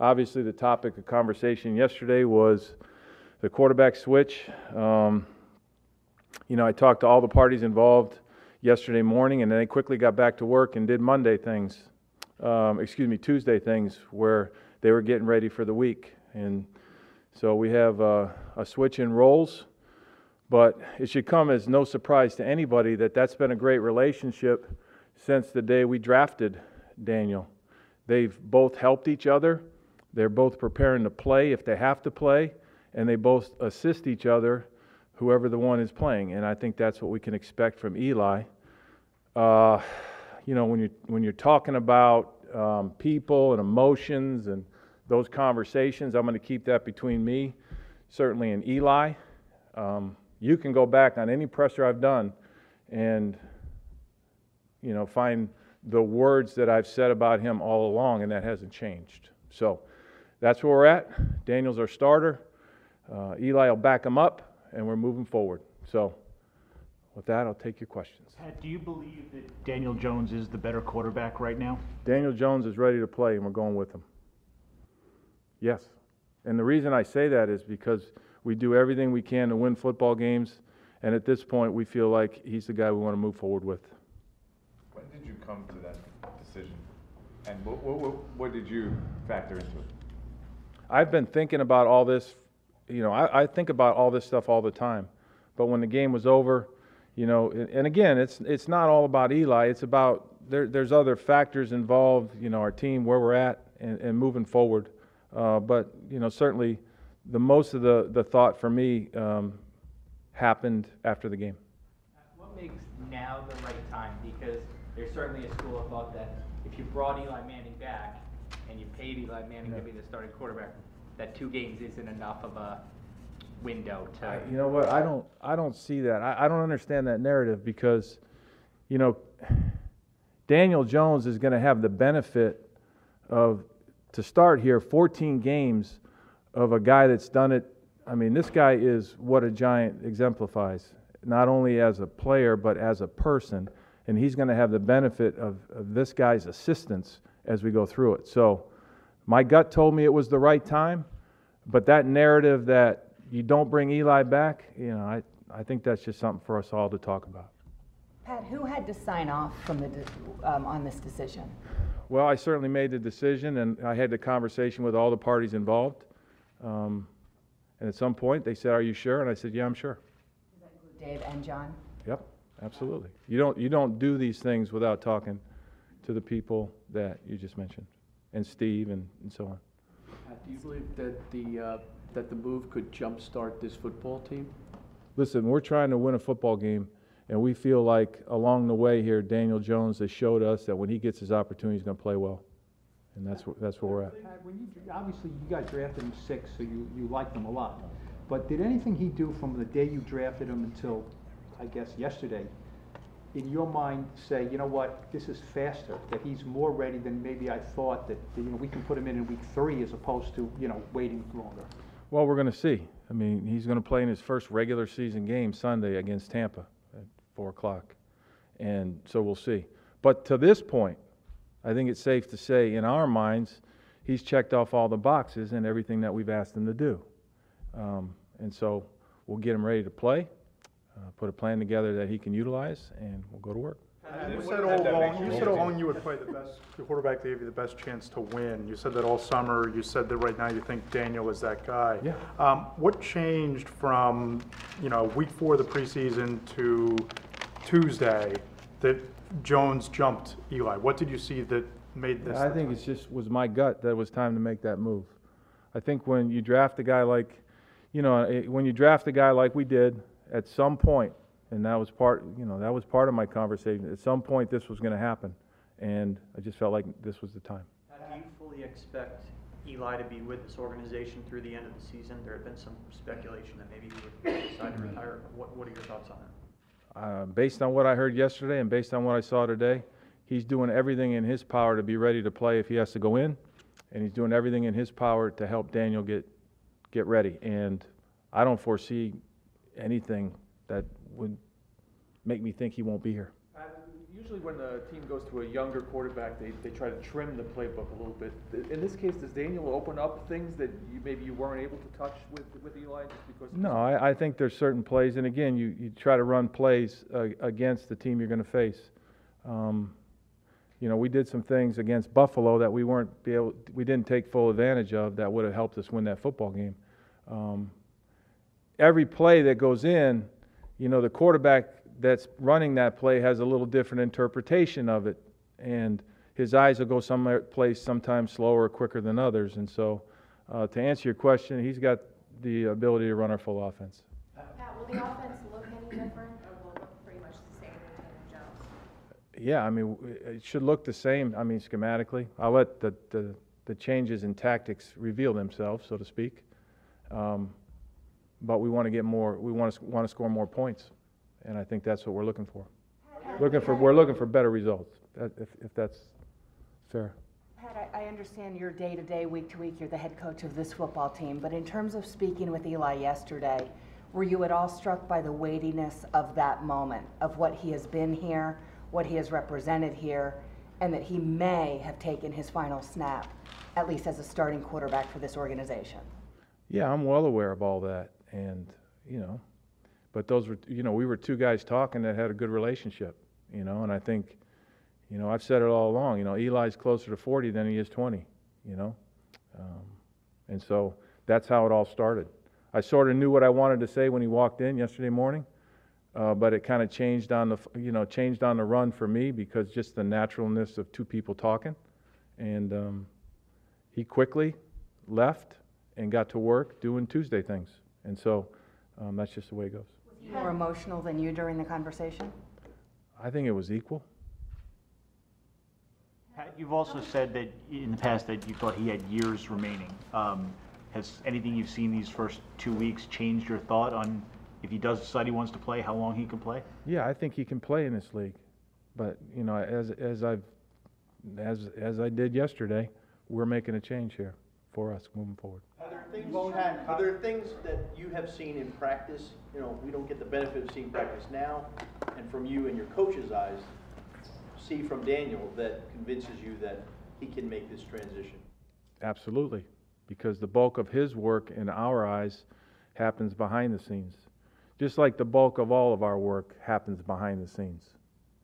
obviously, the topic of conversation yesterday was the quarterback switch. Um, you know, I talked to all the parties involved yesterday morning, and then they quickly got back to work and did Monday things, um, excuse me, Tuesday things, where they were getting ready for the week. And so we have uh, a switch in roles, but it should come as no surprise to anybody that that's been a great relationship since the day we drafted Daniel. They've both helped each other. They're both preparing to play if they have to play, and they both assist each other, whoever the one is playing. And I think that's what we can expect from Eli. Uh, you know, when you're, when you're talking about um, people and emotions and those conversations, I'm going to keep that between me, certainly, and Eli. Um, you can go back on any presser I've done and, you know, find the words that I've said about him all along, and that hasn't changed. So that's where we're at. Daniel's our starter. Uh, Eli will back him up, and we're moving forward. So with that, I'll take your questions. Pat, do you believe that Daniel Jones is the better quarterback right now? Daniel Jones is ready to play, and we're going with him. Yes. And the reason I say that is because we do everything we can to win football games, and at this point, we feel like he's the guy we want to move forward with. When did you come to that decision? And what, what, what, what did you factor into it? I've been thinking about all this, you know, I, I think about all this stuff all the time. But when the game was over, you know, and, again, it's, it's not all about Eli. It's about, there, there's other factors involved, you know, our team, where we're at, and, and moving forward. Uh, but, you know, certainly the most of the, the thought for me um, happened after the game. What makes now the right time? Because there's certainly a school of thought that if you brought Eli Manning back and you paid Eli Manning to be the starting quarterback, that two games isn't enough of a window to. I- You know what? I don't. I don't see that. I, I don't understand that narrative because, you know, Daniel Jones is going to have the benefit of to start here 14 games of a guy that's done it. I mean, this guy is what a giant exemplifies, not only as a player but as a person, and he's going to have the benefit of, of this guy's assistance as we go through it. So, my gut told me it was the right time, but that narrative that you don't bring Eli back, you know, I, I think that's just something for us all to talk about. Pat, who had to sign off from the, de- um, on this decision? Well, I certainly made the decision, and I had the conversation with all the parties involved. Um, and at some point, they said, "Are you sure?" And I said, "Yeah, I'm sure." Dave and John? Yep, absolutely. You don't you don't do these things without talking to the people that you just mentioned, and Steve, and, and so on. Pat, do you believe that the, uh, that the move could jumpstart this football team? Listen, we're trying to win a football game, and we feel like along the way here, Daniel Jones has showed us that when he gets his opportunity, he's going to play well, and that's wh- that's where we're at. When you, obviously, you guys drafted him six, so you, you liked him a lot. But did anything he do from the day you drafted him until, I guess, yesterday, in your mind say, you know what, this is faster, that he's more ready than maybe I thought, that, that, you know, we can put him in in week three as opposed to, you know, waiting longer? Well, we're going to see. I mean, he's going to play in his first regular season game Sunday against Tampa at 4 o'clock. And so we'll see. But to this point, I think it's safe to say, in our minds, he's checked off all the boxes and everything that we've asked him to do. Um, and so we'll get him ready to play, uh, put a plan together that he can utilize, and we'll go to work. You said all along, you you said all along you would play the best, the quarterback that gave you the best chance to win. You said that all summer. You said that right now you think Daniel is that guy. Yeah. Um, what changed from, you know, week four of the preseason to Tuesday that Jones jumped Eli? What did you see that made this? I think time? it's just was my gut that it was time to make that move. I think when you draft a guy like, you know, eh, when you draft a guy like we did, at some point, and that was part, you know, that was part of my conversation. At some point, this was going to happen, and I just felt like this was the time. How Do you fully expect Eli to be with this organization through the end of the season? There had been some speculation that maybe he would decide to retire. What, what are your thoughts on that? Uh, based on what I heard yesterday and based on what I saw today, he's doing everything in his power to be ready to play if he has to go in, and he's doing everything in his power to help Daniel get get ready. And I don't foresee anything that would make me think he won't be here. Uh, usually when the team goes to a younger quarterback, they, they try to trim the playbook a little bit. In this case, does Daniel open up things that you, maybe you weren't able to touch with, with Eli just because? No, I, I think there's certain plays, and again, you, you try to run plays uh, against the team you're going to face. Um, you know, we did some things against Buffalo that we weren't be able, we didn't take full advantage of that would have helped us win that football game. Um, every play that goes in, you know, the quarterback that's running that play has a little different interpretation of it, and his eyes will go some place sometimes slower quicker than others. And so, uh, to answer your question, he's got the ability to run our full offense. Pat, will the offense look any different, or will it look pretty much the same with Daniel Jones? Yeah, I mean, it should look the same, I mean, schematically. I'll let the, the, the changes in tactics reveal themselves, so to speak. Um, But we want to get more, we want to, want to score more points, and I think that's what we're looking for. Looking for, we're looking for better results, if, if that's fair. Pat, I, I understand you're day-to-day, week-to-week, you're the head coach of this football team, but in terms of speaking with Eli yesterday, were you at all struck by the weightiness of that moment, of what he has been here, what he has represented here, and that he may have taken his final snap, at least as a starting quarterback for this organization? Yeah, I'm well aware of all that, and, you know, but those were, you know, we were two guys talking that had a good relationship, you know, and I think, you know, I've said it all along, you know, Eli's closer to 40 than he is 20, you know? Um, and so that's how it all started. I sort of knew what I wanted to say when he walked in yesterday morning, uh, but it kind of changed on the, you know, changed on the run for me because just the naturalness of two people talking. And um, he quickly left and got to work doing Tuesday things. And so um, that's just the way it goes. More emotional than you during the conversation? I think it was equal. Pat, you've also said that in the past that you thought he had years remaining. Um, Has anything you've seen these first two weeks changed your thought on if he does decide he wants to play, how long he can play? Yeah, I think he can play in this league. But, you know, as, as I've, as, as I did yesterday, we're making a change here for us moving forward. Are there things, are there things that you have seen in practice, you know, we don't get the benefit of seeing practice now, and from you and your coach's eyes, see from Daniel that convinces you that he can make this transition? Absolutely, because the bulk of his work in our eyes happens behind the scenes. Just like the bulk of all of our work happens behind the scenes,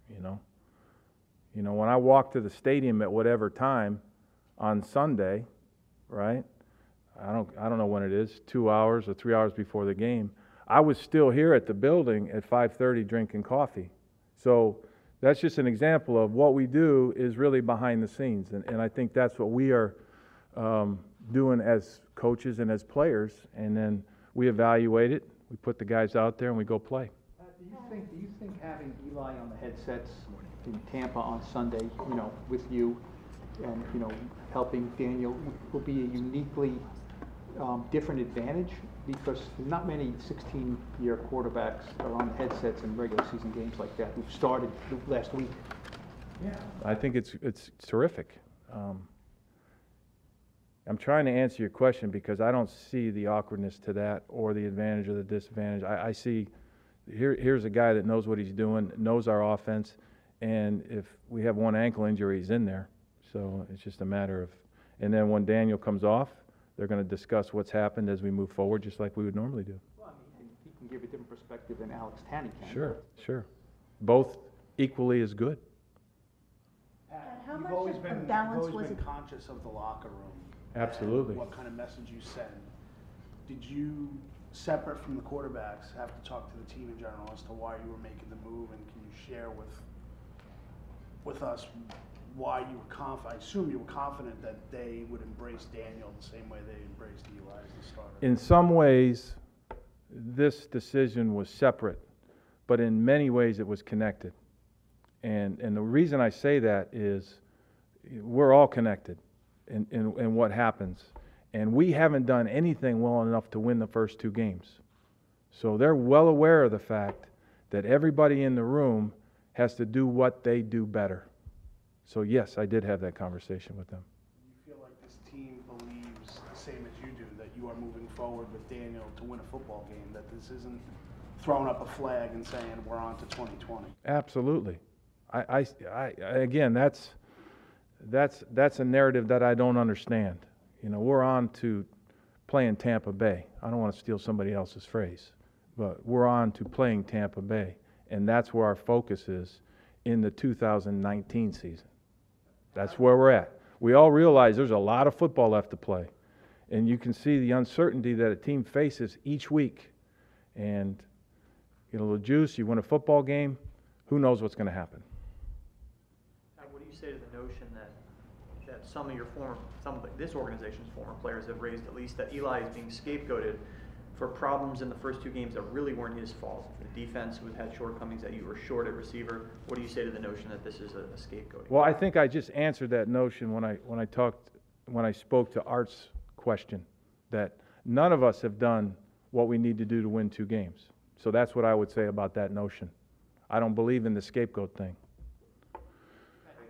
you know? You know, when I walk to the stadium at whatever time on Sunday, right? I don't, I don't know when it is, two hours or three hours before the game. I was still here at the building at 5:30 drinking coffee. So that's just an example of what we do is really behind the scenes, and, and I think that's what we are um, doing as coaches and as players. And then we evaluate it, we put the guys out there, and we go play. Pat, Do you think, do you think having Eli on the headsets in Tampa on Sunday, you know, with you and, you know, helping Daniel will be a uniquely um, different advantage? Because not many 16-year quarterbacks are on headsets in regular season games like that, who've started last week. Yeah, I think it's, it's terrific. Um, I'm trying to answer your question because I don't see the awkwardness to that or the advantage or the disadvantage. I, I see, here, here's a guy that knows what he's doing, knows our offense, and if we have one ankle injury, he's in there. So it's just a matter of, and then when Daniel comes off, they're going to discuss what's happened as we move forward, just like we would normally do. Well, I mean, he can give a different perspective than Alex Tanney can. Sure, sure. Both equally as good. Pat, how You've much always of been, a you've balance always was been it? conscious of the locker room. Absolutely. and What kind of message you send. Did you, separate from the quarterbacks, have to talk to the team in general as to why you were making the move? And can you share with, with us why you were conf, I assume you were confident that they would embrace Daniel the same way they embraced Eli as the starter? In some ways, this decision was separate, but in many ways it was connected. And, and the reason I say that is we're all connected in, in, in what happens. And we haven't done anything well enough to win the first two games. So they're well aware of the fact that everybody in the room has to do what they do better. So, yes, I did have that conversation with them. Do you feel like this team believes the same as you do, that you are moving forward with Daniel to win a football game, that this isn't throwing up a flag and saying we're on to 2020? Absolutely. I, I, I, again, that's, that's, that's a narrative that I don't understand. You know, we're on to playing Tampa Bay. I don't want to steal somebody else's phrase, but we're on to playing Tampa Bay. And that's where our focus is in the 2019 season. That's where we're at. We all realize there's a lot of football left to play. And you can see the uncertainty that a team faces each week. And you get a little juice, you win a football game, who knows what's going to happen? What do you say to the notion that, that some of your former, some of this organization's former players have raised at least that Eli is being scapegoated for problems in the first two games that really weren't his fault? The defense who had shortcomings, that you were short at receiver. What do you say to the notion that this is a a scapegoating? Well, I think I just answered that notion when I, when I talked, when I spoke to Art's question, that none of us have done what we need to do to win two games. So that's what I would say about that notion. I don't believe in the scapegoat thing.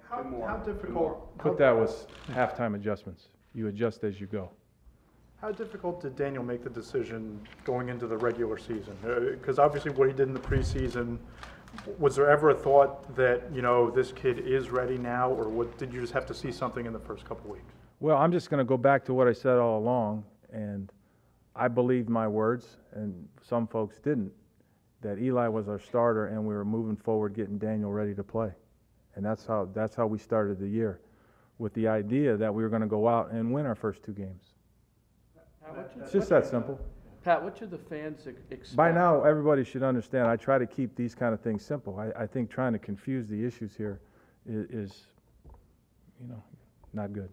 How, how difficult? Put that with halftime adjustments. You adjust as you go. How difficult did Daniel make the decision going into the regular season? Uh, because obviously what he did in the preseason, was there ever a thought that, you know, this kid is ready now, or what, did you just have to see something in the first couple weeks? Well, I'm just going to go back to what I said all along, and I believed my words, and some folks didn't, that Eli was our starter, and we were moving forward, getting Daniel ready to play. And that's how, that's how we started the year, with the idea that we were going to go out and win our first two games. It's just that simple. Pat, what should the fans ex- expect? By now, everybody should understand, I try to keep these kind of things simple. I, I think trying to confuse the issues here is, is, you know, not good.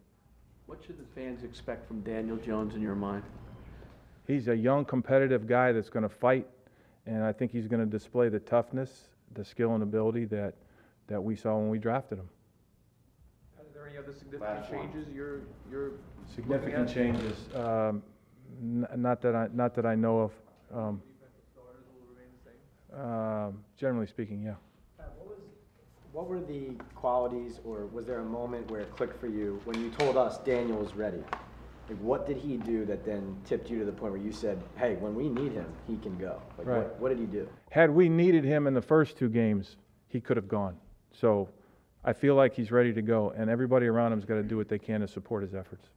What should the fans expect from Daniel Jones in your mind? He's a young, competitive guy that's going to fight, and I think he's going to display the toughness, the skill and ability that, that we saw when we drafted him. Are there any other significant changes you're, you're Significant at? changes, um, n- not that I, not that I know of. Um, Starters will remain the same? um, Generally speaking, yeah. What what were the qualities, or was there a moment where it clicked for you when you told us Daniel was ready? Like, what did he do that then tipped you to the point where you said, "Hey, when we need him, he can go"? Like, Right. what, what did he do? Had we needed him in the first two games, he could have gone. So I feel like he's ready to go, and everybody around him's got to do what they can to support his efforts.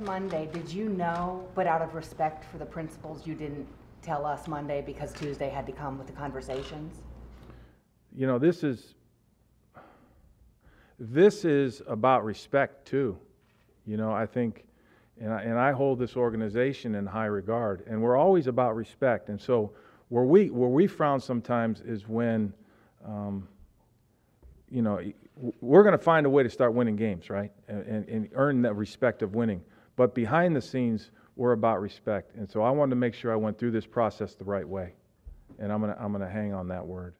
Monday, did you know, but out of respect for the principals, you didn't tell us Monday because Tuesday had to come with the conversations? you know, this is this is about respect too. You know, I think, and I, and I hold this organization in high regard, and we're always about respect. And so, where we where we frown sometimes is when, um, you know, we're going to find a way to start winning games, right, and, and, and earn the respect of winning. But behind the scenes, we're about respect. And so, I wanted to make sure I went through this process the right way, and I'm gonna I'm gonna hang on that word.